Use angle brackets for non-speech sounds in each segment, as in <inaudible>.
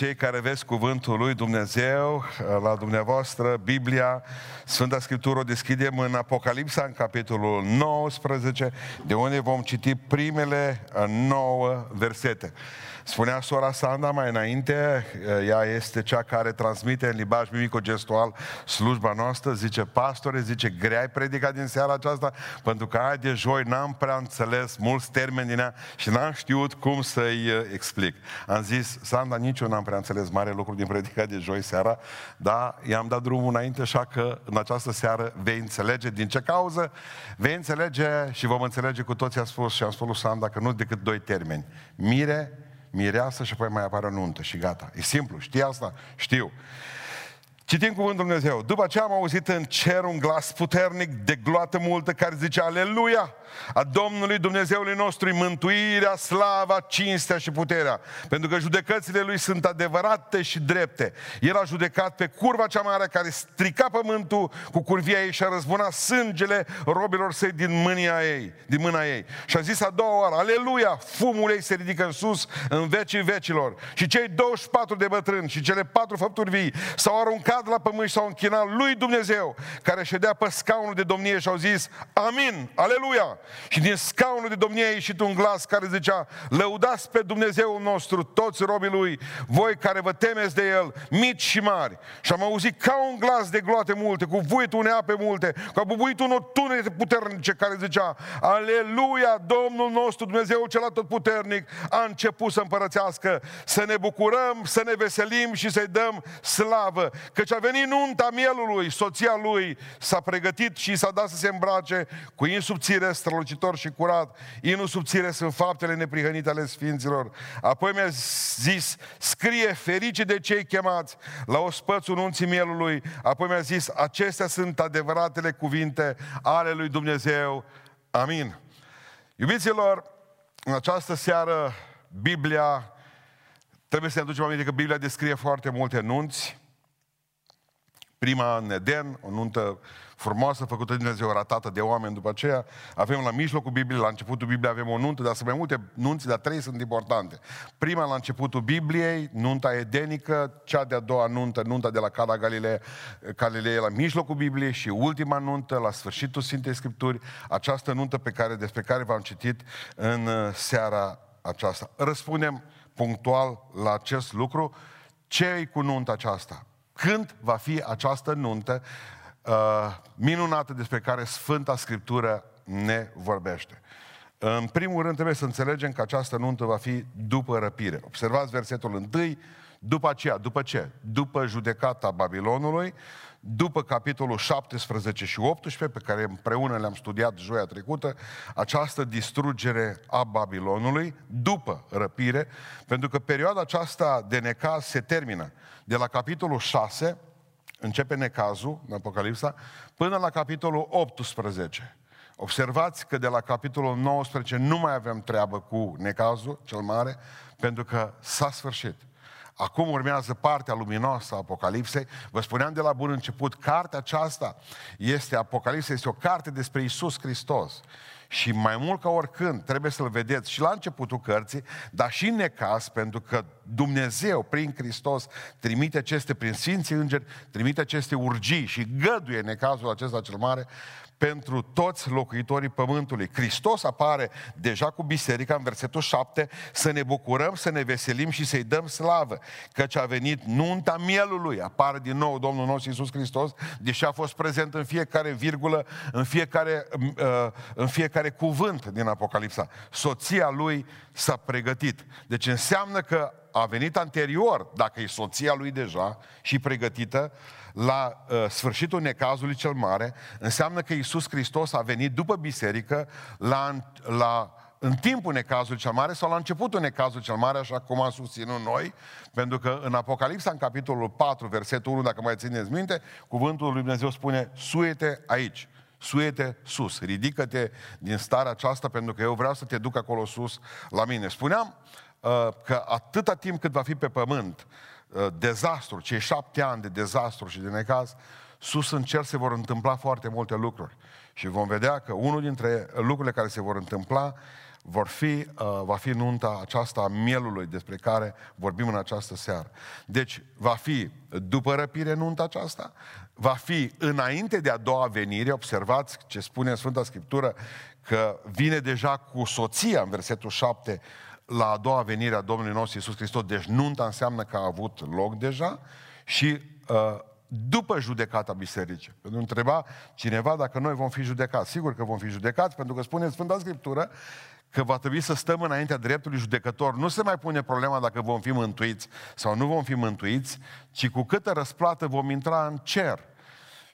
cei care vezi cuvântul lui Dumnezeu la dumneavoastră, Biblia, Sfânta Scriptură o deschidem în Apocalipsa, în capitolul 19, de unde vom citi primele nouă versete. Spunea sora Sanda mai înainte, ea este cea care transmite în limbaj mimico-gestual slujba noastră, zice, pastore, zice, grea predica din seara aceasta, pentru că aia de joi n-am prea înțeles mulți termeni din ea și n-am știut cum să-i uh, explic. Am zis, Sanda, nici eu n-am prea înțeles mare lucru din predica de joi seara, dar i-am dat drumul înainte, așa că în această seară vei înțelege din ce cauză, vei înțelege și vom înțelege cu toții, a spus și am spus lui Sanda că nu decât doi termeni. Mire mireasă și apoi mai apare nuntă și gata. E simplu, știi asta? Știu. Citim cuvântul Dumnezeu. După ce am auzit în cer un glas puternic de gloată multă care zice Aleluia! A Domnului Dumnezeului nostru mântuirea, slava, cinstea și puterea. Pentru că judecățile Lui sunt adevărate și drepte. El a judecat pe curva cea mare care strica pământul cu curvia ei și a răzbunat sângele robilor săi din mânia ei, din mâna ei. Și a zis a doua oară, Aleluia! Fumul ei se ridică în sus în vecii vecilor. Și cei 24 de bătrâni și cele patru făpturi vii s-au aruncat la pământ și s-au închinat lui Dumnezeu care ședea pe scaunul de domnie și au zis, Amin, Aleluia! Și din scaunul de domnie a ieșit un glas care zicea, lăudați pe Dumnezeu nostru, toți robii lui, voi care vă temeți de el, mici și mari. Și am auzit ca un glas de gloate multe, cu vuit unei ape multe, cu a bubuit unor tunete puternice care zicea, Aleluia, Domnul nostru, Dumnezeu cel puternic, a început să împărățească, să ne bucurăm, să ne veselim și să-i dăm slavă. Căci a venit nunta mielului, soția lui s-a pregătit și s-a dat să se îmbrace cu insubțire, strălucitor și curat. Inul subțire sunt faptele neprihănite ale Sfinților. Apoi mi-a zis, scrie ferice de cei chemați la ospățul nunții mielului. Apoi mi-a zis, acestea sunt adevăratele cuvinte ale lui Dumnezeu. Amin. Iubiților, în această seară, Biblia, trebuie să ne aducem aminte că Biblia descrie foarte multe nunți. Prima în Eden, o nuntă frumoasă, făcută de Dumnezeu, ratată de oameni după aceea. Avem la mijlocul Bibliei, la începutul Bibliei avem o nuntă, dar sunt mai multe nunți, dar trei sunt importante. Prima la începutul Bibliei, nunta edenică, cea de-a doua nuntă, nunta de la Cana Galilee, Galilee la mijlocul Bibliei și ultima nuntă, la sfârșitul Sfintei Scripturi, această nuntă pe care, despre care v-am citit în uh, seara aceasta. Răspundem punctual la acest lucru. Ce e cu nunta aceasta? Când va fi această nuntă uh, minunată despre care Sfânta Scriptură ne vorbește? În primul rând trebuie să înțelegem că această nuntă va fi după răpire. Observați versetul 1, după aceea, după ce? După judecata Babilonului, după capitolul 17 și 18, pe care împreună le-am studiat joia trecută, această distrugere a Babilonului, după răpire, pentru că perioada aceasta de necaz se termină de la capitolul 6, începe necazul în Apocalipsa, până la capitolul 18. Observați că de la capitolul 19 nu mai avem treabă cu necazul cel mare, pentru că s-a sfârșit. Acum urmează partea luminoasă a Apocalipsei. Vă spuneam de la bun început, cartea aceasta este Apocalipsa, este o carte despre Isus Hristos. Și mai mult ca oricând trebuie să-L vedeți și la începutul cărții, dar și în necas, pentru că Dumnezeu, prin Hristos, trimite aceste, prin Sfinții Îngeri, trimite aceste urgii și găduie necazul acesta cel mare pentru toți locuitorii pământului. Hristos apare deja cu biserica în versetul 7 să ne bucurăm, să ne veselim și să-i dăm slavă, căci a venit nunta mielului. Apare din nou Domnul nostru Iisus Hristos, deși a fost prezent în fiecare virgulă, în fiecare, uh, în fiecare cuvânt din Apocalipsa. Soția lui s-a pregătit. Deci înseamnă că a venit anterior, dacă e soția lui deja și pregătită, la uh, sfârșitul necazului cel mare, înseamnă că Isus Hristos a venit după biserică la, la în timpul necazului cel mare sau la începutul necazului cel mare, așa cum am susținut noi, pentru că în Apocalipsa, în capitolul 4, versetul 1, dacă mai țineți minte, cuvântul lui Dumnezeu spune, suete aici, suete sus, ridică-te din starea aceasta pentru că eu vreau să te duc acolo sus la mine. Spuneam uh, că atâta timp cât va fi pe pământ, Uh, dezastru, cei șapte ani de dezastru și de necaz, sus în cer se vor întâmpla foarte multe lucruri. Și vom vedea că unul dintre lucrurile care se vor întâmpla vor fi, uh, va fi nunta aceasta a mielului despre care vorbim în această seară. Deci va fi după răpire nunta aceasta, va fi înainte de a doua venire, observați ce spune în Sfânta Scriptură, că vine deja cu soția în versetul 7 la a doua venire a Domnului nostru Iisus Hristos. Deci nunta înseamnă că a avut loc deja și uh, după judecata bisericii. Pentru întreba cineva dacă noi vom fi judecați. Sigur că vom fi judecați, pentru că spune Sfânta Scriptură că va trebui să stăm înaintea dreptului judecător. Nu se mai pune problema dacă vom fi mântuiți sau nu vom fi mântuiți, ci cu câtă răsplată vom intra în cer.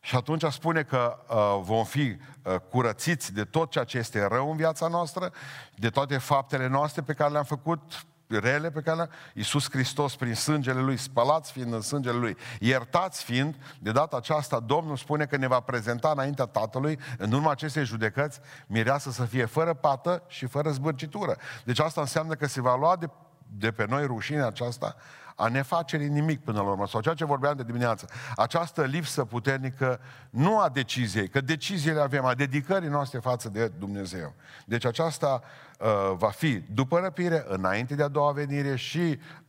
Și atunci spune că uh, vom fi uh, curățiți de tot ceea ce este rău în viața noastră, de toate faptele noastre pe care le-am făcut, rele pe care le-am... Iisus Hristos prin sângele Lui, spălați fiind în sângele Lui, iertați fiind, de data aceasta Domnul spune că ne va prezenta înaintea Tatălui, în urma acestei judecăți, mireasă să fie fără pată și fără zbârcitură. Deci asta înseamnă că se va lua de, de pe noi rușinea aceasta a ne face nimic până la urmă, sau ceea ce vorbeam de dimineață, această lipsă puternică nu a deciziei, că deciziile avem, a dedicării noastre față de Dumnezeu. Deci aceasta uh, va fi după răpire, înainte de a doua venire și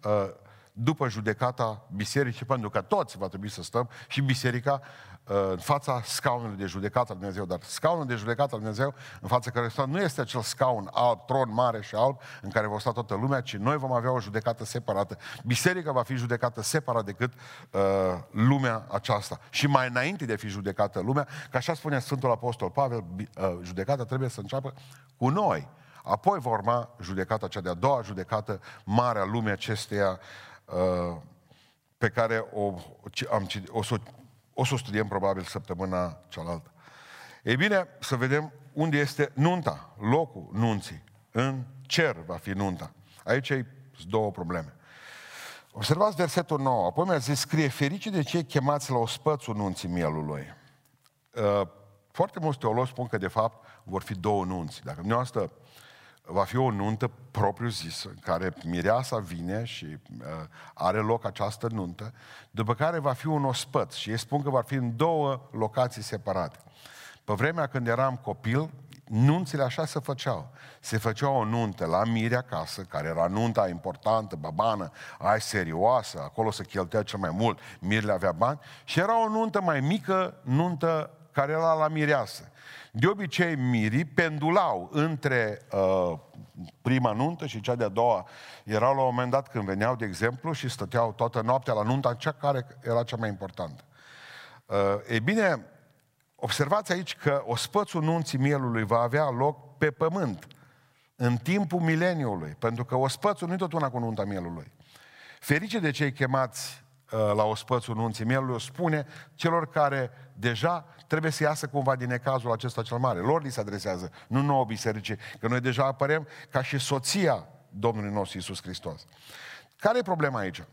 uh, după judecata bisericii, pentru că toți va trebui să stăm și biserica în fața scaunului de judecată al Dumnezeu, dar scaunul de judecată al Dumnezeu în fața care stăm nu este acel scaun alb, tron mare și alb în care va sta toată lumea, ci noi vom avea o judecată separată. Biserica va fi judecată separat decât uh, lumea aceasta. Și mai înainte de a fi judecată lumea, că așa spune Sfântul Apostol Pavel, uh, judecata trebuie să înceapă cu noi. Apoi va urma judecata cea de-a doua judecată mare a lumii acesteia uh, pe care o, am, o să o să o studiem probabil săptămâna cealaltă. Ei bine, să vedem unde este nunta, locul nunții. În cer va fi nunta. Aici e două probleme. Observați versetul 9. Apoi mi-a zis, scrie, ferice de cei chemați la ospățul nunții mielului. Uh, foarte mulți teologi spun că, de fapt, vor fi două nunți. Dacă dumneavoastră va fi o nuntă propriu-zisă, în care mireasa vine și uh, are loc această nuntă, după care va fi un ospăț și ei spun că va fi în două locații separate. Pe vremea când eram copil, nunțile așa se făceau. Se făcea o nuntă la mire acasă, care era nunta importantă, babană, ai serioasă, acolo se cheltuia cel mai mult, mirile avea bani, și era o nuntă mai mică, nuntă care era la mireasă. De obicei, mirii pendulau între uh, prima nuntă și cea de-a doua. Erau la un moment dat când veneau, de exemplu, și stăteau toată noaptea la nunta cea care era cea mai importantă. Uh, e bine, observați aici că ospățul nunții mielului va avea loc pe pământ, în timpul mileniului, pentru că ospățul nu e tot una cu nunta mielului. Ferice de cei chemați uh, la ospățul nunții mielului, o spune celor care deja trebuie să iasă cumva din necazul acesta cel mare. Lor li se adresează, nu nouă biserici, că noi deja apărem ca și soția Domnului nostru Iisus Hristos. Care e problema aici?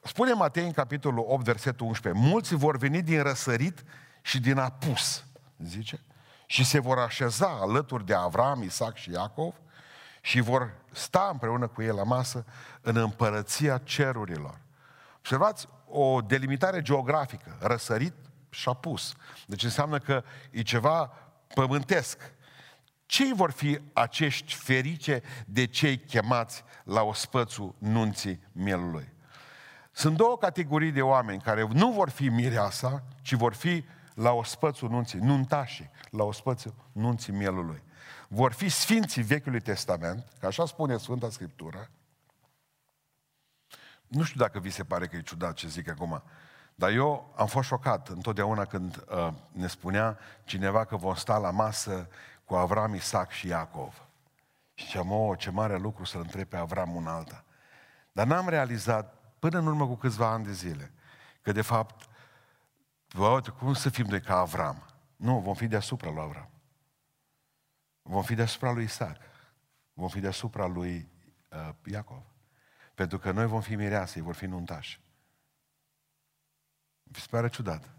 Spune Matei în capitolul 8, versetul 11, mulți vor veni din răsărit și din apus, zice, și se vor așeza alături de Avram, Isaac și Iacov și vor sta împreună cu el la masă în împărăția cerurilor. Observați o delimitare geografică, răsărit și apus. Deci înseamnă că e ceva pământesc. Cei vor fi acești ferice de cei chemați la ospățul nunții mielului? Sunt două categorii de oameni care nu vor fi mireasa, ci vor fi la ospățul nunții, nuntașii, la ospățul nunții mielului. Vor fi sfinții Vechiului Testament, că așa spune Sfânta Scriptură. Nu știu dacă vi se pare că e ciudat ce zic acum. Dar eu am fost șocat întotdeauna când uh, ne spunea cineva că vom sta la masă cu Avram, Isaac și Iacov. Și ziceam, o, ce mare lucru să-l întreb pe Avram un alta. Dar n-am realizat, până în urmă cu câțiva ani de zile, că de fapt, bă, cum să fim noi ca Avram? Nu, vom fi deasupra lui Avram. Vom fi deasupra lui Isaac. Vom fi deasupra lui uh, Iacov. Pentru că noi vom fi mirease, ei vor fi nuntași. Vi se pare ciudat.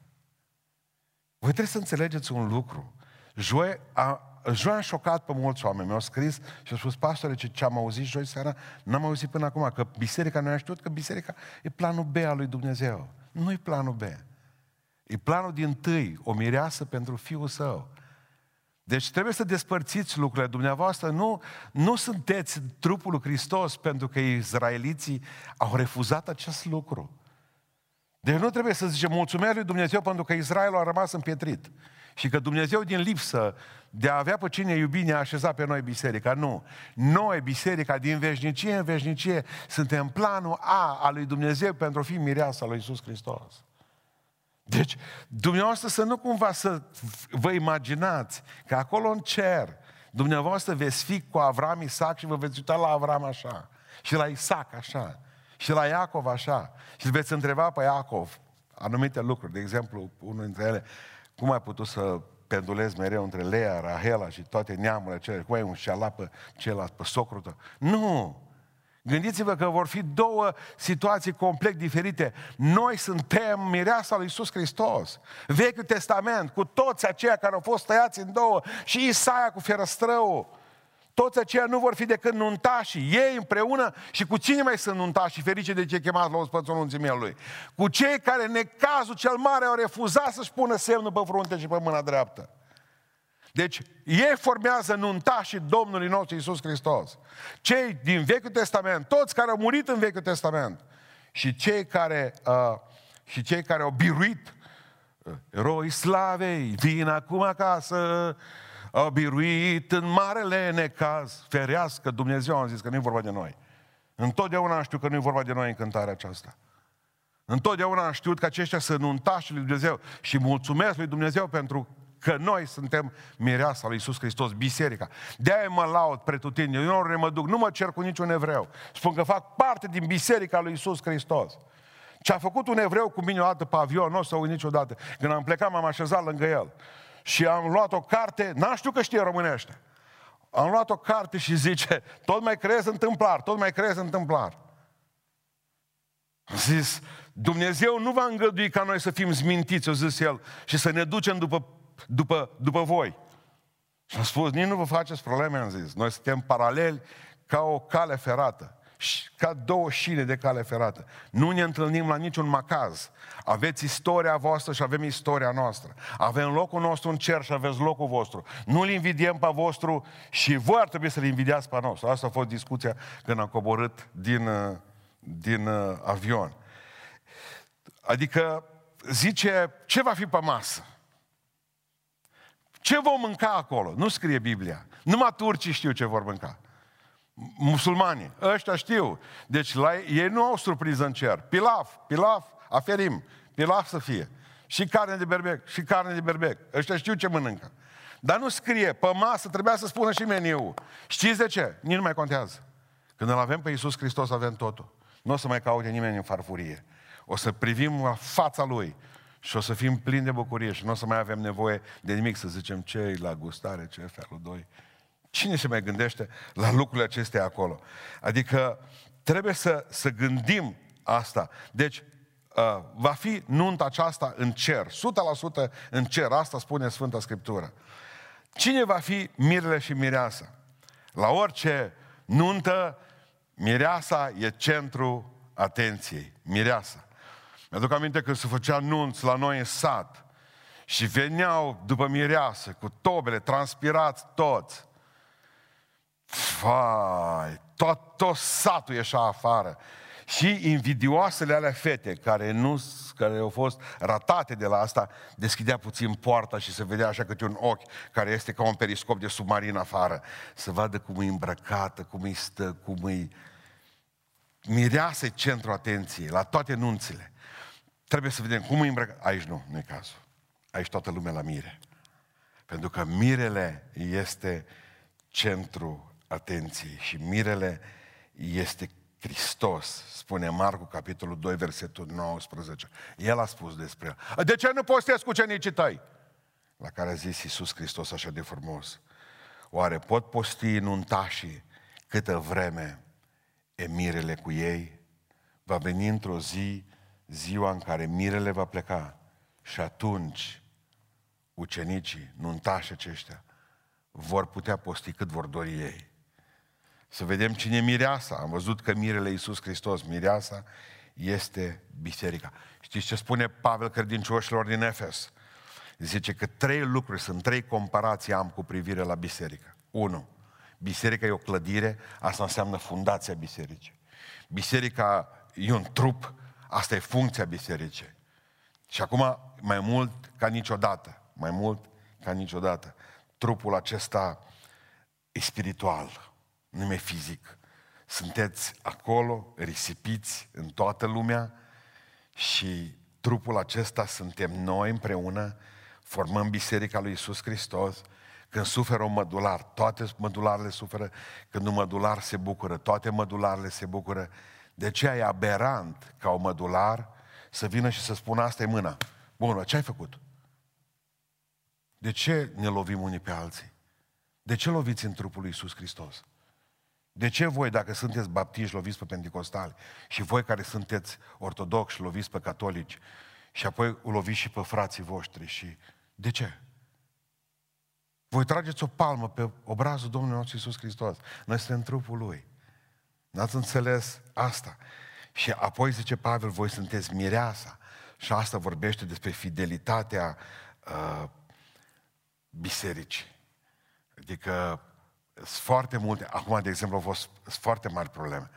Voi trebuie să înțelegeți un lucru. Joi a, joi a șocat pe mulți oameni. Mi-au scris și au spus, pastore, ce, ce am auzit joi seara, n-am auzit până acum, că biserica, noi am știut că biserica e planul B al lui Dumnezeu. Nu e planul B. E planul din tâi, o mireasă pentru fiul său. Deci trebuie să despărțiți lucrurile dumneavoastră. Nu, nu sunteți trupul lui Hristos pentru că izraeliții au refuzat acest lucru. Deci nu trebuie să zicem mulțumesc lui Dumnezeu pentru că Israelul a rămas împietrit. Și că Dumnezeu din lipsă de a avea pe cine iubi ne-a așezat pe noi biserica. Nu. Noi, biserica, din veșnicie în veșnicie, suntem planul A al lui Dumnezeu pentru a fi mireasa lui Iisus Hristos. Deci, dumneavoastră să nu cumva să vă imaginați că acolo în cer, dumneavoastră veți fi cu Avram, Isaac și vă veți uita la Avram așa, și la Isaac așa, și la Iacov așa, și veți întreba pe Iacov anumite lucruri. De exemplu, unul dintre ele, cum ai putut să pendulezi mereu între Lea, Rahela și toate neamurile cele, cum ai un șalap pe celălalt, pe socrută? Nu! Gândiți-vă că vor fi două situații complet diferite. Noi suntem mireasa lui Iisus Hristos. Vechiul Testament, cu toți aceia care au fost tăiați în două, și Isaia cu ferăstrăul. Toți aceia nu vor fi decât nuntașii, ei împreună și cu cine mai sunt nuntașii, ferice de ce chemați la ospățul nunțimea lui. Cu cei care, în cazul cel mare, au refuzat să-și pună semnul pe frunte și pe mâna dreaptă. Deci, ei formează nuntașii Domnului nostru Iisus Hristos. Cei din Vechiul Testament, toți care au murit în Vechiul Testament și cei care, uh, și cei care au biruit uh, eroi slavei, vin acum acasă, au biruit în marele necaz. Ferească Dumnezeu, am zis că nu e vorba de noi. Întotdeauna am știut că nu e vorba de noi în cântarea aceasta. Întotdeauna am știut că aceștia sunt nuntașii lui Dumnezeu și mulțumesc lui Dumnezeu pentru că noi suntem mireasa lui Iisus Hristos, biserica. De-aia mă laud pretutindeni, eu nu mă duc, nu mă cer cu niciun evreu. Spun că fac parte din biserica lui Iisus Hristos. Ce a făcut un evreu cu mine o dată pe avion, nu o să uit niciodată. Când am plecat, m-am așezat lângă el. Și am luat o carte, n-am știut că știe românește. Am luat o carte și zice, tot mai crezi întâmplar, tot mai crezi întâmplar. Am zis, Dumnezeu nu va îngădui ca noi să fim zmintiți, o zis el, și să ne ducem după după, după voi. Și am spus, nici nu vă faceți probleme, am zis. Noi suntem paraleli ca o cale ferată. Ca două șine de cale ferată. Nu ne întâlnim la niciun macaz. Aveți istoria voastră și avem istoria noastră. Avem locul nostru în cer și aveți locul vostru. Nu-l invidiem pe vostru și voi ar trebui să-l invidiați pe nostru. Asta a fost discuția când am coborât din, din uh, avion. Adică zice, ce va fi pe masă? Ce vom mânca acolo? Nu scrie Biblia. Numai turcii știu ce vor mânca. Musulmanii, ăștia știu. Deci la ei nu au surpriză în cer. Pilaf, pilaf, aferim. Pilaf să fie. Și carne de berbec, și carne de berbec. Ăștia știu ce mănâncă. Dar nu scrie, pe masă trebuia să spună și meniu. Știți de ce? Nici nu mai contează. Când îl avem pe Iisus Hristos, avem totul. Nu o să mai caute nimeni în farfurie. O să privim la fața Lui și o să fim plini de bucurie și nu o să mai avem nevoie de nimic să zicem ce e la gustare, ce e felul 2. Cine se mai gândește la lucrurile acestea acolo? Adică trebuie să, să gândim asta. Deci, uh, va fi nunta aceasta în cer, 100% în cer, asta spune Sfânta Scriptură. Cine va fi mirele și mireasa? La orice nuntă, mireasa e centru atenției. Mireasa. Mi-aduc aminte că se făcea nunț la noi în sat și veneau după mireasă cu tobele, transpirați toți. Vai, tot, tot satul ieșea afară. Și invidioasele alea fete care, nu, care au fost ratate de la asta, deschidea puțin poarta și se vedea așa câte un ochi care este ca un periscop de submarin afară. Să vadă cum e îmbrăcată, cum îi stă, cum îi... Mireasă centru atenției la toate nunțile. Trebuie să vedem cum îi îmbrăcă. Aici nu, nu e cazul. Aici toată lumea la mire. Pentru că mirele este centru atenției și mirele este Hristos, spune Marcu, capitolul 2, versetul 19. El a spus despre el. De ce nu postezi cu cenicii tăi? La care a zis Iisus Hristos așa de frumos. Oare pot posti nuntașii câtă vreme e mirele cu ei? Va veni într-o zi ziua în care mirele va pleca și atunci ucenicii, nuntași aceștia, vor putea posti cât vor dori ei. Să vedem cine e mireasa. Am văzut că mirele Iisus Hristos, mireasa, este biserica. Știți ce spune Pavel credincioșilor din Efes? zice că trei lucruri, sunt trei comparații am cu privire la biserică. Unu, biserica e o clădire, asta înseamnă fundația bisericii. Biserica e un trup, asta e funcția bisericii. Și acum, mai mult ca niciodată, mai mult ca niciodată, trupul acesta e spiritual, nu e fizic. Sunteți acolo, risipiți în toată lumea și trupul acesta suntem noi împreună, formăm Biserica lui Isus Hristos, când suferă un mădular, toate mădularele suferă, când un mădular se bucură, toate mădularele se bucură. De ce e aberant ca un mădular să vină și să spună asta e mâna. Bun, ce ai făcut? De ce ne lovim unii pe alții? De ce loviți în trupul lui Iisus Hristos? De ce voi, dacă sunteți baptiști, loviți pe pentecostali și voi care sunteți ortodoxi, loviți pe catolici și apoi loviți și pe frații voștri și... De ce? Voi trageți o palmă pe obrazul Domnului nostru Iisus Hristos. Noi suntem trupul Lui. N-ați înțeles asta? Și apoi zice Pavel, voi sunteți mireasa. Și asta vorbește despre fidelitatea uh, bisericii. Adică sunt foarte multe, acum de exemplu au fost sunt foarte mari probleme.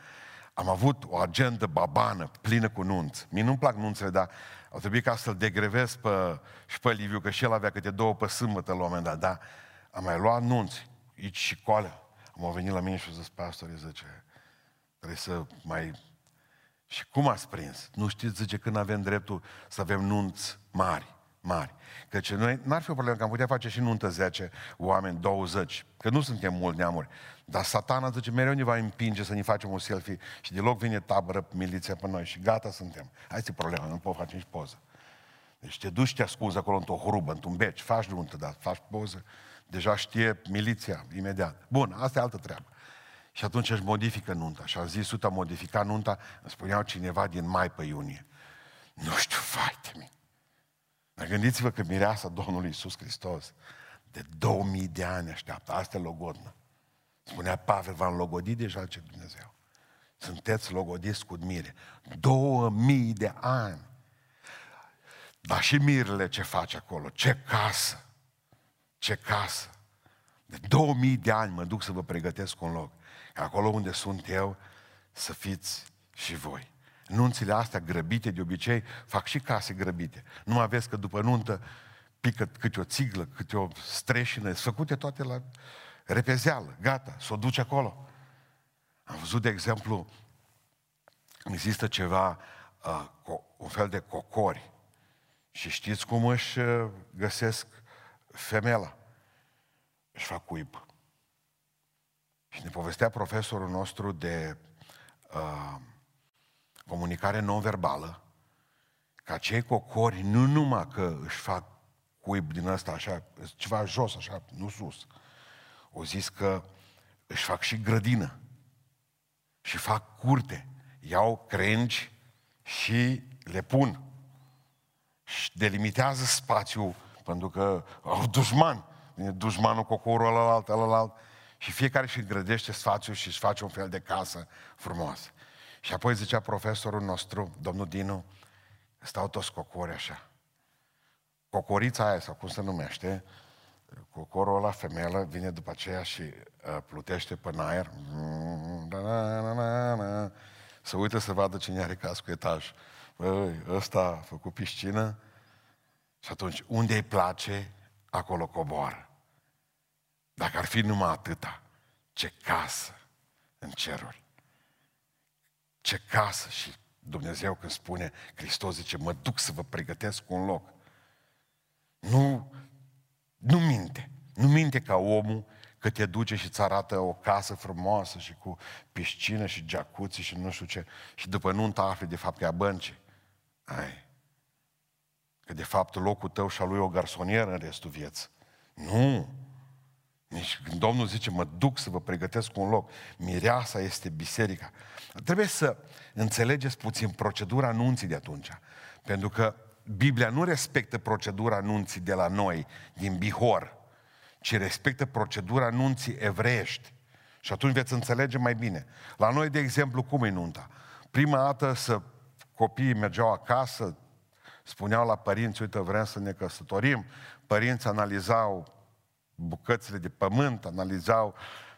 Am avut o agendă babană, plină cu nunți. Mie nu-mi plac nunțele, dar au trebuit ca să-l degrevez pe, și pe Liviu, că și el avea câte două pe sâmbătă la un moment dat, dar am mai luat nunți, aici și coale. Am venit la mine și a zis, pastor, zice, trebuie să mai... Și cum ați prins? Nu știți, zice, când avem dreptul să avem nunți mari mari. Căci noi n-ar fi o problemă că am putea face și nuntă 10 oameni, 20, că nu suntem mulți neamuri. Dar satana zice, mereu ne va împinge să ne facem un selfie și deloc vine tabără miliția pe noi și gata suntem. Hai e problema, nu pot face nici poză. Deci te duci, te ascunzi acolo într-o hrubă, într-un bec, faci nuntă, dar faci poză, deja știe miliția imediat. Bun, asta e altă treabă. Și atunci își modifică nunta. Și a zis, a modificat nunta, îmi spuneau cineva din mai pe iunie. Nu știu, vai de mine. Dar gândiți-vă că mireasa Domnului Iisus Hristos de 2000 de ani așteaptă. Asta e logodnă. Spunea Pavel, v-am logodit deja ce Dumnezeu. Sunteți logodiți cu mire. 2000 de ani. Dar și mirele ce face acolo, ce casă, ce casă. De 2000 de ani mă duc să vă pregătesc un loc. Acolo unde sunt eu, să fiți și voi. Nunțile astea grăbite, de obicei, fac și case grăbite. Nu mai vezi că după nuntă pică câte o țiglă, câte o streșină, sunt făcute toate la repezeală, gata, să o duci acolo. Am văzut, de exemplu, există ceva, uh, un fel de cocori. Și știți cum își uh, găsesc femela? Își fac cuib. Și ne povestea profesorul nostru de uh, comunicare non-verbală, ca cei cocori nu numai că își fac cuib din ăsta așa, ceva jos așa, nu sus. O zis că își fac și grădină și fac curte. Iau crengi și le pun. Și delimitează spațiul, pentru că au dușman. Vine dușmanul cocorul ăla, alt, ăla, alt. Și fiecare își îngrădește spațiul și își face un fel de casă frumoasă. Și apoi zicea profesorul nostru, domnul Dinu, stau toți cocori așa. Cocorița aia, sau cum se numește, cocorul ăla, femeia, vine după aceea și uh, plutește pe aer. Să uită să vadă cine are cascul etaj. Băi, ăsta a făcut piscină și atunci, unde îi place, acolo coboară. Dacă ar fi numai atâta, ce casă în ceruri ce casă și Dumnezeu când spune, Hristos zice, mă duc să vă pregătesc un loc. Nu, nu minte. Nu minte ca omul că te duce și îți arată o casă frumoasă și cu piscină și jacuzzi și nu știu ce. Și după nuntă afli de fapt că e a băncii. Ai. Că de fapt locul tău și al lui o garsonieră în restul vieții. Nu. Nici când Domnul zice, mă duc să vă pregătesc un loc, mireasa este biserica. Trebuie să înțelegeți puțin procedura anunții de atunci. Pentru că Biblia nu respectă procedura anunții de la noi, din Bihor, ci respectă procedura anunții evreiești. Și atunci veți înțelege mai bine. La noi, de exemplu, cum e nunta? Prima dată să copiii mergeau acasă, spuneau la părinți, uite, vrem să ne căsătorim, părinții analizau bucățile de pământ, analizau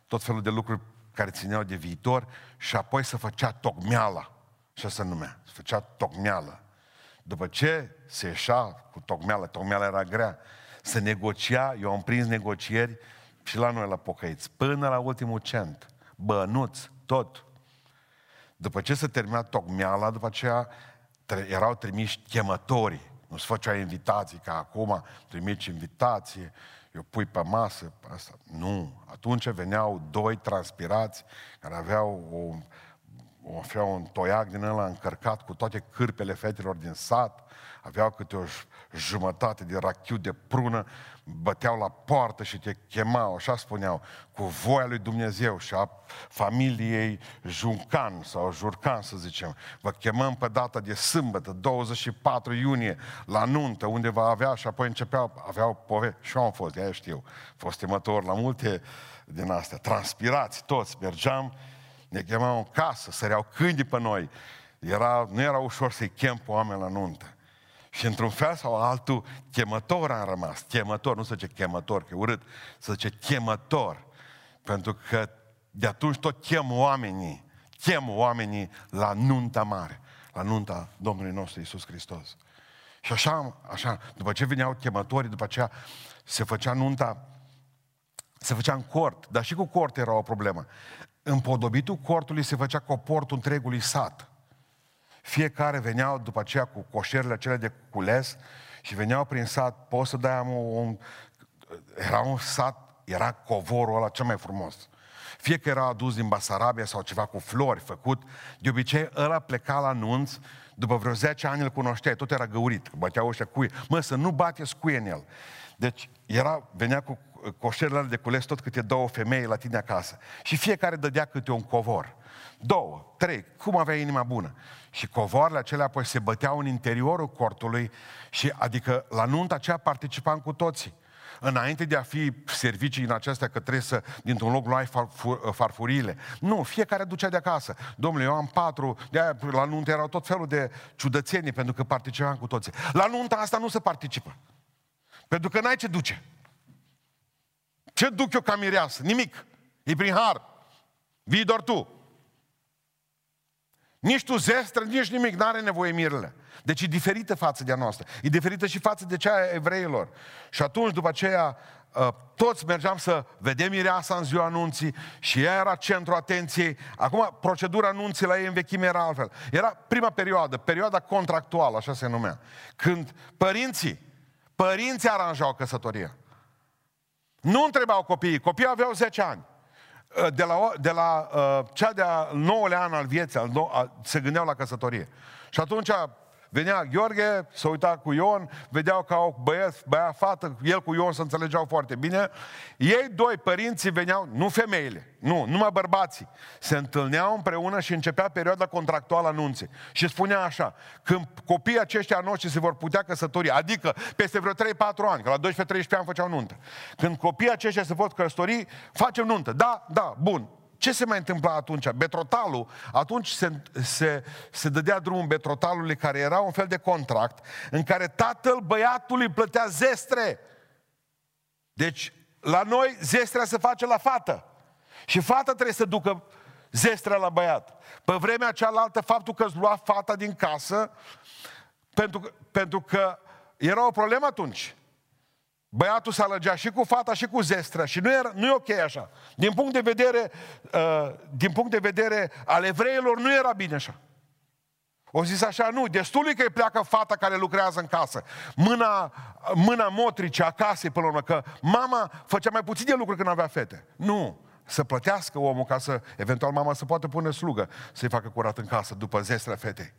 tot felul de lucruri care țineau de viitor și apoi se făcea tocmeala, așa se numea, se făcea tocmeală. După ce se ieșea cu tocmeală, tocmeala era grea, se negocia, eu am prins negocieri și la noi la pocăiți, până la ultimul cent, bănuți, tot. După ce se termina tocmeala, după aceea erau trimiși chemătorii. Nu se făcea invitații, ca acum trimici invitație, eu pui pe masă, asta. Nu. Atunci veneau doi transpirați care aveau o, o, aveau un toiac din ăla încărcat cu toate cârpele fetelor din sat, aveau câte o jumătate de rachiu de prună, băteau la poartă și te chemau, așa spuneau, cu voia lui Dumnezeu și a familiei Juncan sau Jurcan, să zicem. Vă chemăm pe data de sâmbătă, 24 iunie, la nuntă, unde va avea și apoi începeau, aveau pove. Și eu am fost, de știu, fost temător la multe din astea, transpirați toți, mergeam, ne chemau în casă, săreau câini pe noi, era, nu era ușor să-i chem pe oameni la nuntă. Și într-un fel sau altul, chemător am rămas. Chemător, nu se zice chemător, că e urât. Se zice chemător. Pentru că de atunci tot chem oamenii, chem oamenii la nunta mare, la nunta Domnului nostru Isus Hristos. Și așa, așa, după ce veneau chemătorii, după aceea se făcea nunta, se făcea în cort, dar și cu cort era o problemă. În podobitul cortului se făcea coportul întregului sat. Fiecare veneau după aceea cu coșerile cele de cules și veneau prin sat, poți să dai un, era un sat, era covorul ăla cel mai frumos. Fie că era adus din Basarabia sau ceva cu flori făcut, de obicei ăla pleca la nunț, după vreo 10 ani îl cunoșteai, tot era găurit, băteau ăștia cuie. Mă, să nu bateți cuie în el. Deci era, venea cu coșerile de cules tot câte două femei la tine acasă. Și fiecare dădea câte un covor. Două, trei, cum avea inima bună. Și covoarele acelea apoi se băteau în interiorul cortului și adică la nunta aceea participam cu toții. Înainte de a fi servicii în acestea că trebuie să, dintr-un loc, luai farfuriile. Nu, fiecare ducea de acasă. Domnule, eu am patru, de aia la nuntă erau tot felul de ciudățenii, pentru că participam cu toții. La nunta asta nu se participă. Pentru că n-ai ce duce. Ce duc eu ca mireasă? Nimic. E prin har. Vii doar tu. Nici tu zestră, nici nimic, nu are nevoie mirele. Deci e diferită față de a noastră. E diferită și față de cea a evreilor. Și atunci, după aceea, ă, toți mergeam să vedem mireasa în ziua anunții și ea era centru atenției. Acum, procedura anunții la ei în vechime era altfel. Era prima perioadă, perioada contractuală, așa se numea. Când părinții, părinții aranjau căsătoria. Nu întrebau copiii, copiii aveau 10 ani. Uh, de la, de la uh, cea de-a nouălea an al vieții, al nou, a, se gândeau la căsătorie. Și atunci venea Gheorghe, se uita cu Ion, vedeau că au băieți, băia fată, el cu Ion se înțelegeau foarte bine. Ei doi, părinții, veneau, nu femeile, nu, numai bărbații, se întâlneau împreună și începea perioada contractuală anunțe. Și spunea așa, când copiii aceștia noștri se vor putea căsători, adică peste vreo 3-4 ani, că la 12-13 ani făceau nuntă, când copiii aceștia se pot căsători, facem nuntă. Da, da, bun, ce se mai întâmpla atunci? Betrotalul, atunci se, se, se dădea drumul betrotalului care era un fel de contract în care tatăl băiatului plătea zestre. Deci, la noi zestrea se face la fată. Și fata trebuie să ducă zestrea la băiat. Pe vremea cealaltă, faptul că îți lua fata din casă, pentru, pentru că era o problemă atunci. Băiatul s-a lăgea și cu fata și cu zestrea și nu, era, nu e ok așa. Din punct de vedere, uh, din punct de vedere al evreilor nu era bine așa. O zis așa, nu, destul că îi pleacă fata care lucrează în casă. Mâna, mâna motrice a casei până la urmă, că mama făcea mai puține lucruri când avea fete. Nu, să plătească omul ca să, eventual mama să poată pune slugă, să-i facă curat în casă după zestrea fetei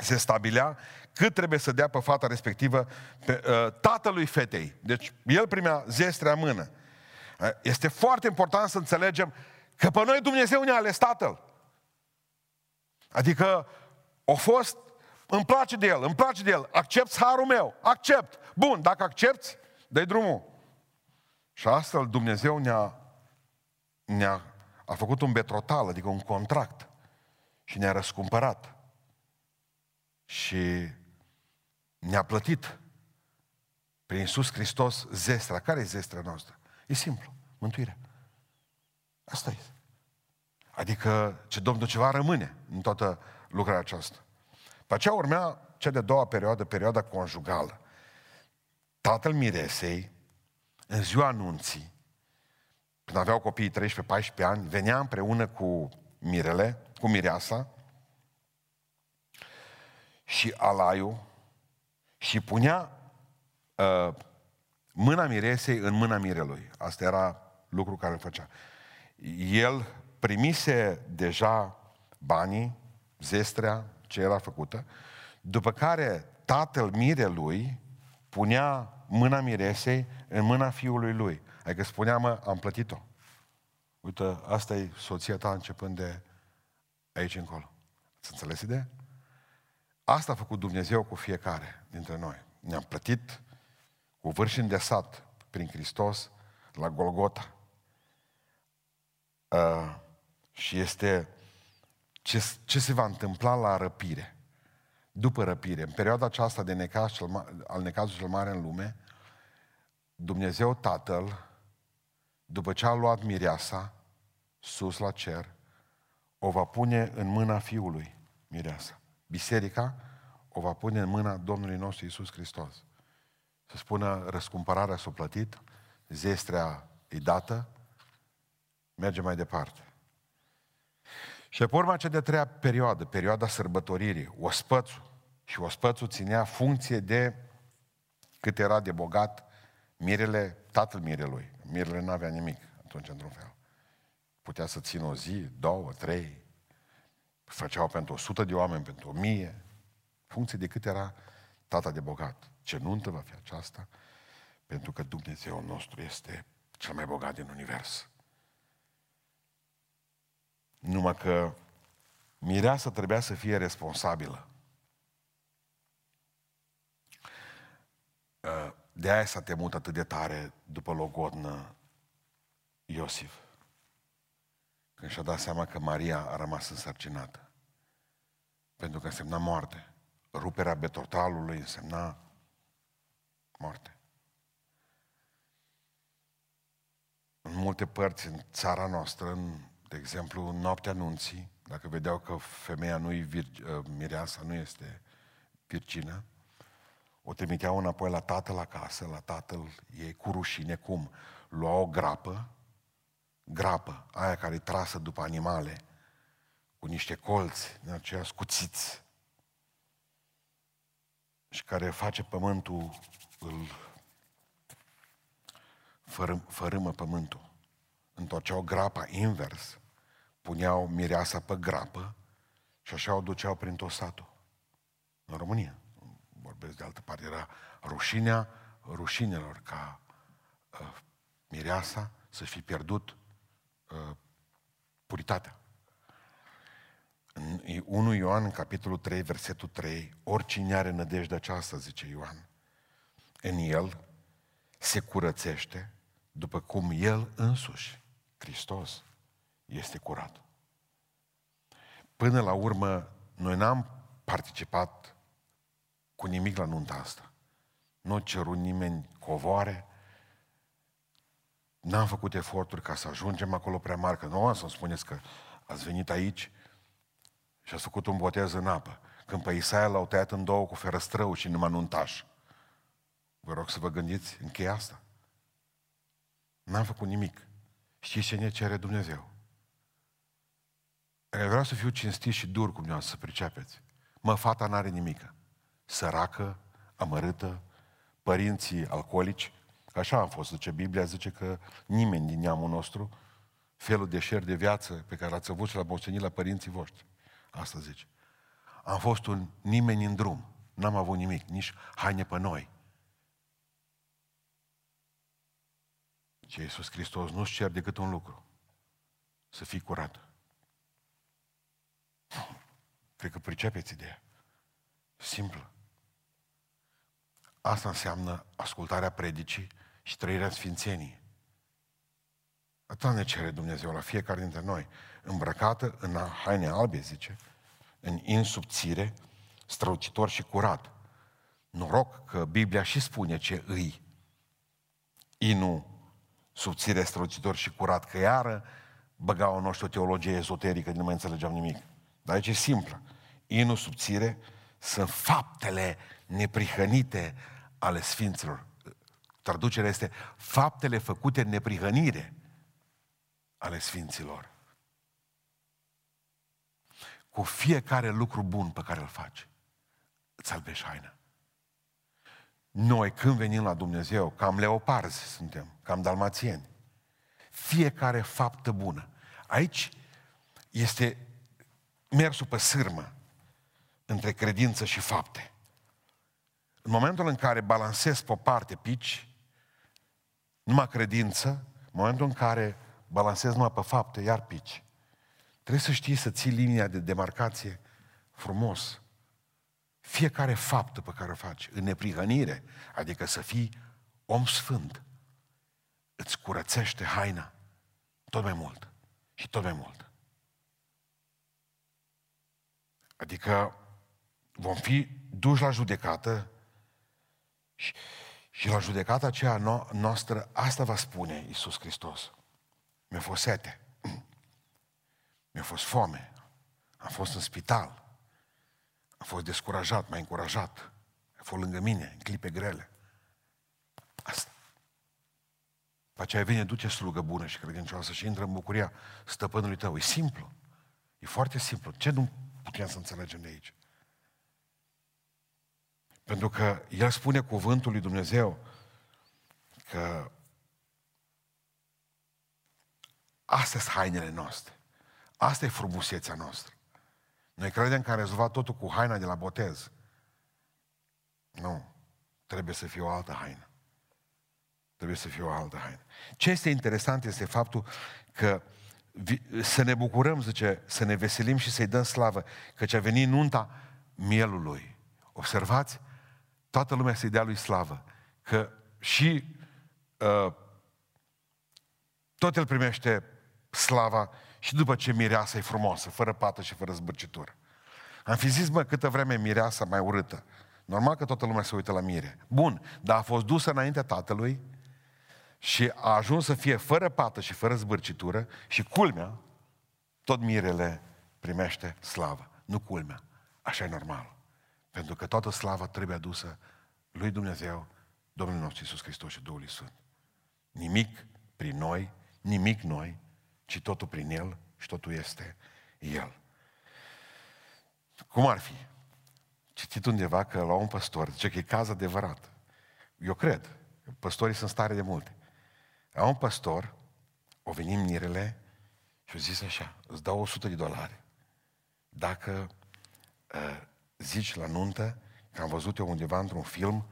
se stabilea cât trebuie să dea pe fata respectivă pe, uh, tatălui fetei. Deci el primea zestrea mână. Uh, este foarte important să înțelegem că pe noi Dumnezeu ne-a ales tatăl. Adică a fost, îmi place de el, îmi place de el, accept harul meu, accept. Bun, dacă accepti, dai drumul. Și astfel Dumnezeu ne-a, ne-a a făcut un betrotal, adică un contract. Și ne-a răscumpărat. Și ne-a plătit prin Iisus Hristos zestra. Care e zestra noastră? E simplu. Mântuirea. Asta e. Adică ce Domnul ceva rămâne în toată lucrarea aceasta. Pe aceea urmea cea de-a doua perioadă, perioada conjugală. Tatăl Miresei, în ziua anunții, când aveau copiii 13-14 ani, venea împreună cu Mirele, cu Mireasa și Alaiu și punea uh, mâna Miresei în mâna Mirelui. Asta era lucru care îl făcea. El primise deja banii, zestrea, ce era făcută, după care tatăl mirelui punea mâna miresei în mâna fiului lui. Adică spunea, mă, am plătit-o. Uite, asta e soția ta începând de aici încolo. Ați înțeles ideea? Asta a făcut Dumnezeu cu fiecare dintre noi. Ne-am plătit cu vârși îndesat prin Hristos la Golgota. Uh, și este ce, ce se va întâmpla la răpire. După răpire, în perioada aceasta de necaz cel ma- al necazului cel mare în lume, Dumnezeu Tatăl, după ce a luat mireasa sus la cer, o va pune în mâna Fiului mireasa. Biserica o va pune în mâna Domnului nostru Isus Hristos. Să spună răscumpărarea s-a plătit, zestrea e dată, merge mai departe. Și pe urma cea de treia perioadă, perioada sărbătoririi, ospățul. Și ospățul ținea funcție de cât era de bogat mirele, tatăl mirelui. Mirele nu avea nimic atunci, într-un fel. Putea să țină o zi, două, trei. Făceau pentru o sută de oameni, pentru o mie. Funcție de cât era tata de bogat. Ce nuntă va fi aceasta? Pentru că Dumnezeu nostru este cel mai bogat din univers. Numai că mireasa trebuia să fie responsabilă. Uh, de aia s-a temut atât de tare după logodnă Iosif. Când și-a dat seama că Maria a rămas însărcinată. Pentru că însemna moarte. Ruperea betrotalului însemna moarte. În multe părți, în țara noastră, în de exemplu, în noaptea anunții, dacă vedeau că femeia nu-i vir- uh, mireasa, nu este virgină, o trimiteau înapoi la tatăl acasă, la tatăl ei cu rușine, cum? Lua o grapă, grapă, aia care e trasă după animale, cu niște colți, din aceia scuțiți, și care face pământul, îl fărâmă pământul. Întorceau grapa invers puneau mireasa pe grapă și așa o duceau prin tot satul. În România. Vorbesc de altă parte. Era rușinea rușinelor ca uh, mireasa să fi pierdut uh, puritatea. În 1 Ioan, în capitolul 3, versetul 3, oricine are nădejde aceasta, zice Ioan, în el se curățește după cum el însuși, Hristos, este curat. Până la urmă, noi n-am participat cu nimic la nunta asta. Nu a cerut nimeni covoare, n-am făcut eforturi ca să ajungem acolo prea mari, că nu să-mi spuneți că ați venit aici și ați făcut un botez în apă. Când pe Isaia l-au tăiat în două cu ferăstrău și numai nuntaș. Vă rog să vă gândiți, încheie asta. N-am făcut nimic. Știți ce ne cere Dumnezeu? Vreau să fiu cinstit și dur cu dumneavoastră, să pricepeți. Mă, fata n-are nimică. Săracă, amărâtă, părinții alcoolici, așa am fost, zice Biblia, zice că nimeni din neamul nostru, felul de șer de viață pe care l-ați avut și l-a moștenit la părinții voștri. Asta zice. Am fost un nimeni în drum. N-am avut nimic, nici haine pe noi. Ce Iisus Hristos nu-și cer decât un lucru. Să fii curat. Cred că pricepeți ideea. Simplă. Asta înseamnă ascultarea predicii și trăirea sfințenii. Atât ne cere Dumnezeu la fiecare dintre noi, îmbrăcată în haine albe, zice, în insubțire, strălucitor și curat. Noroc că Biblia și spune ce îi. Inu, subțire, strălucitor și curat, că iară băgau în o teologie ezoterică, nu mai înțelegeam nimic. Dar aici e simplă. Inu, subțire, sunt faptele neprihănite ale Sfinților. Traducerea este faptele făcute în neprihănire ale Sfinților. Cu fiecare lucru bun pe care îl faci, îți albești haina. Noi, când venim la Dumnezeu, cam leoparzi suntem, cam dalmațieni. Fiecare faptă bună. Aici este mersul pe sârmă între credință și fapte. În momentul în care balansezi pe o parte pici, numai credință, în momentul în care balansezi numai pe fapte, iar pici. Trebuie să știi să ții linia de demarcație frumos. Fiecare faptă pe care o faci, în neprihănire, adică să fii om sfânt, îți curățește haina tot mai mult și tot mai mult. Adică vom fi duși la judecată și, și la judecata aceea no- noastră, asta va spune Iisus Hristos. Mi-a fost sete, <clears throat> mi-a fost foame, am fost în spital, am fost descurajat, m-a încurajat, a fost lângă mine, în clipe grele. Asta. După aceea vine, duce slugă bună și credincioasă și intră în bucuria stăpânului tău. E simplu. E foarte simplu. Ce nu putem să înțelegem de aici? Pentru că El spune cuvântul lui Dumnezeu că astea sunt hainele noastre. Asta e frumusețea noastră. Noi credem că am rezolvat totul cu haina de la botez. Nu. Trebuie să fie o altă haină. Trebuie să fie o altă haină. Ce este interesant este faptul că să ne bucurăm, zice, să ne veselim și să-i dăm slavă, ce a venit nunta mielului. Observați? Toată lumea să-i dea lui slavă. Că și uh, tot el primește slava și după ce mireasa e frumoasă, fără pată și fără zbârcitură. Am fi zis, mă, câtă vreme mireasa mai urâtă. Normal că toată lumea se uită la mire. Bun, dar a fost dusă înaintea tatălui și a ajuns să fie fără pată și fără zbârcitură și culmea, tot mirele primește slavă. Nu culmea. Așa e normal. Pentru că toată slava trebuie adusă lui Dumnezeu, Domnul nostru Iisus Hristos și Duhul Sfânt. Nimic prin noi, nimic noi, ci totul prin El și totul este El. Cum ar fi? Citit undeva că la un păstor, zice că e caz adevărat. Eu cred, că păstorii sunt stare de multe. La un păstor, o venim mirele și au zis așa, îți dau 100 de dolari. Dacă uh, zici la nuntă că am văzut eu undeva într-un film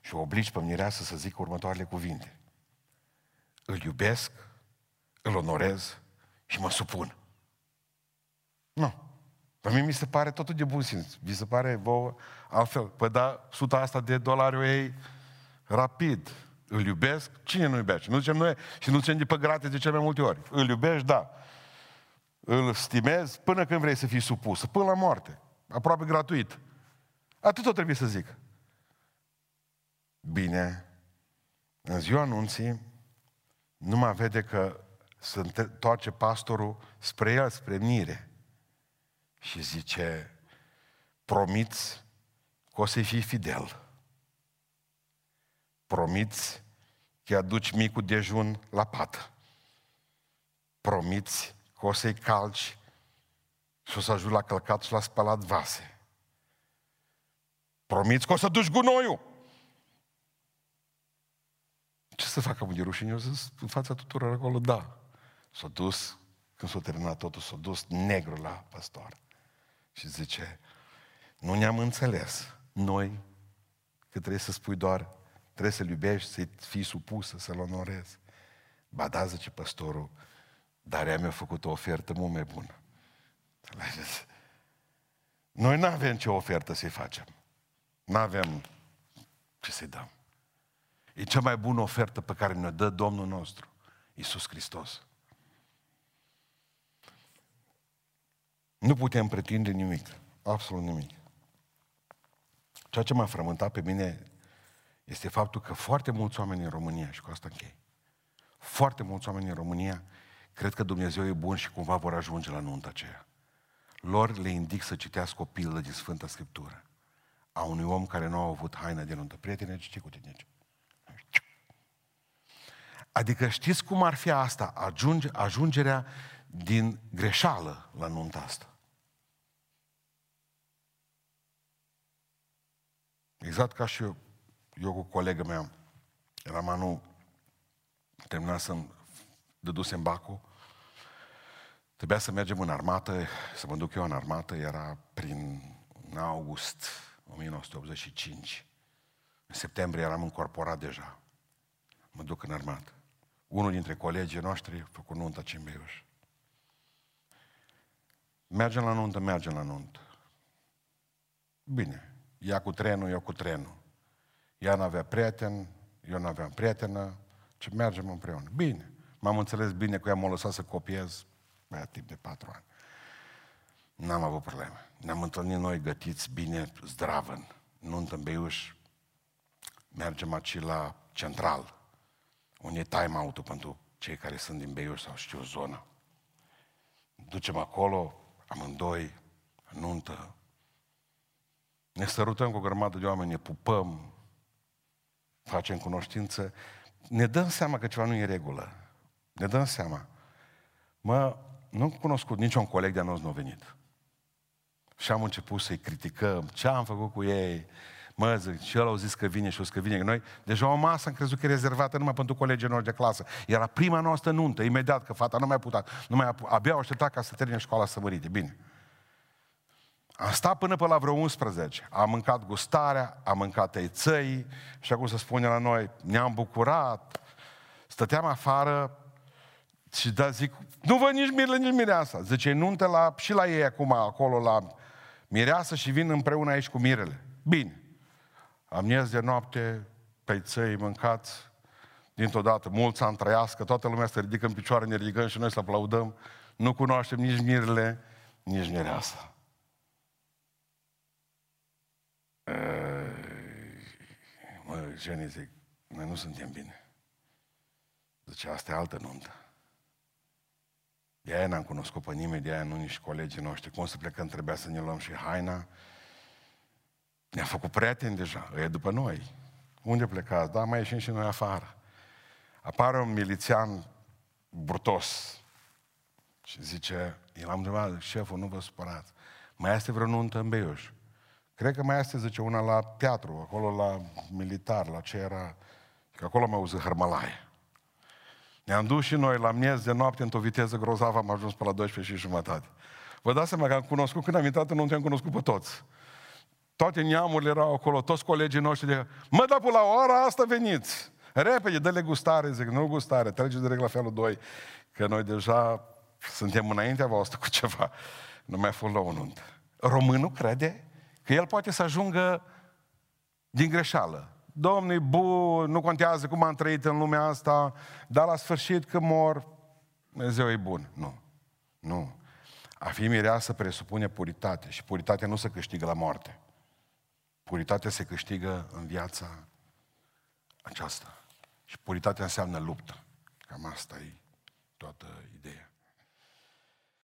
și o obligi pe mireasă să zic următoarele cuvinte. Îl iubesc, îl onorez și mă supun. Nu. Pe mine mi se pare totul de bun simț. Vi se pare vouă altfel. Păi da, suta asta de dolari o ei rapid. Îl iubesc? Cine nu iubește? Nu zicem noi și nu zicem de pe gratis de cele mai multe ori. Îl iubești? Da. Îl stimezi până când vrei să fii supus. Până la moarte. Aproape gratuit. Atât o trebuie să zic. Bine, în ziua anunții, nu mai vede că se întoarce pastorul spre el, spre mire. Și zice, promiți că o să-i fii fidel. Promiți că aduci micul dejun la pat. Promiți că o să-i calci și o să ajung la călcat și la spălat vase. Promiți că o să duci gunoiul. Ce să facă de rușine? Eu zis în fața tuturor acolo, da. S-a dus, când s-a terminat totul, s-a dus negru la păstor. Și zice, nu ne-am înțeles. Noi, că trebuie să spui doar, trebuie să-l iubești, să-i fii supusă, să-l onorezi. Ba da, zice păstorul, dar ea mi-a făcut o ofertă mult mai bună. Înțelegeți? <laughs> Noi nu avem ce ofertă să-i facem. Nu avem ce să-i dăm. E cea mai bună ofertă pe care ne dă Domnul nostru, Iisus Hristos. Nu putem pretinde nimic, absolut nimic. Ceea ce m-a frământat pe mine este faptul că foarte mulți oameni în România, și cu asta închei, foarte mulți oameni în România cred că Dumnezeu e bun și cumva vor ajunge la nunta aceea. Lor le indic să citească o pildă din Sfânta Scriptură a unui om care nu a avut haina de nuntă. Prietene, ce cu tine? Adică știți cum ar fi asta? Ajunge, ajungerea din greșeală la nunta asta. Exact ca și eu, eu cu colegă mea, eram anul, terminasem, dădusem bacul, trebuia să mergem în armată, să mă duc eu în armată, era prin august 1985. În septembrie eram încorporat deja. Mă duc în armată. Unul dintre colegii noștri a făcut nunta Cimbeiuș. Mergem la nuntă, mergem la nuntă. Bine, ea cu trenul, eu cu trenul. Ea nu avea prieten, eu nu aveam prietenă, ce mergem împreună. Bine, m-am înțeles bine cu ea, m-a lăsat să copiez, mai timp de patru ani. N-am avut probleme. Ne-am întâlnit noi gătiți bine, zdravăn, nuntă în Beiuș. Mergem aici la central, unde e time out pentru cei care sunt din Beiuș sau știu zona. Ducem acolo, amândoi, nuntă. Ne sărutăm cu o grămadă de oameni, ne pupăm, facem cunoștință. Ne dăm seama că ceva nu e regulă. Ne dăm seama. Mă, nu am cunoscut niciun coleg de-a nostru nu a venit. Și am început să-i criticăm. Ce am făcut cu ei? Mă, zic, și el au zis că vine și o că vine. Noi, deja o masă am crezut că e rezervată numai pentru colegii noștri de clasă. Era prima noastră nuntă, imediat, că fata nu mai putea, nu mai abia aștepta ca să termine școala să mărite. Bine. Am stat până pe la vreo 11. Am mâncat gustarea, am mâncat țăi și acum să spune la noi, ne-am bucurat. Stăteam afară și da zic, nu văd nici mirele, nici mireasa. Zice, nuntă la, și la ei acum, acolo la mireasă și vin împreună aici cu mirele. Bine. Am ies de noapte, pe țăi mâncați, dintr-o dată, mulți am trăiască, toată lumea se ridică în picioare, ne ridicăm și noi să aplaudăm. Nu cunoaștem nici mirele, nici mireasa. Mă, Jenny, zic, noi nu suntem bine. Zice, asta e altă nuntă. De aia n-am cunoscut pe nimeni, de aia nu nici colegii noștri. Cum să plecăm, trebuia să ne luăm și haina. Ne-a făcut prieteni deja, e după noi. Unde plecați? Da, mai ieșim și noi afară. Apare un milițian burtos și zice, el am întrebat, șeful, nu vă supărați. Mai este vreo nuntă în Beiuș? Cred că mai este, zice, una la teatru, acolo la militar, la ce era, că acolo am auzit hărmălaie. Ne-am dus și noi la miez de noapte într-o viteză grozavă, am ajuns pe la 12 și jumătate. Vă dați seama că am cunoscut, când am intrat în nuntă, am cunoscut pe toți. Toate neamurile erau acolo, toți colegii noștri de... Mă, dar la ora asta veniți! Repede, dă-le gustare, zic, nu gustare, treceți direct la felul 2, că noi deja suntem înaintea voastră cu ceva. Nu mai fost la o nuntă. Românul crede că el poate să ajungă din greșeală. Domnul e bun, nu contează cum am trăit în lumea asta, dar la sfârșit că mor, Dumnezeu e bun. Nu. Nu. A fi mireasă presupune puritate și puritatea nu se câștigă la moarte. Puritatea se câștigă în viața aceasta. Și puritatea înseamnă luptă. Cam asta e toată ideea.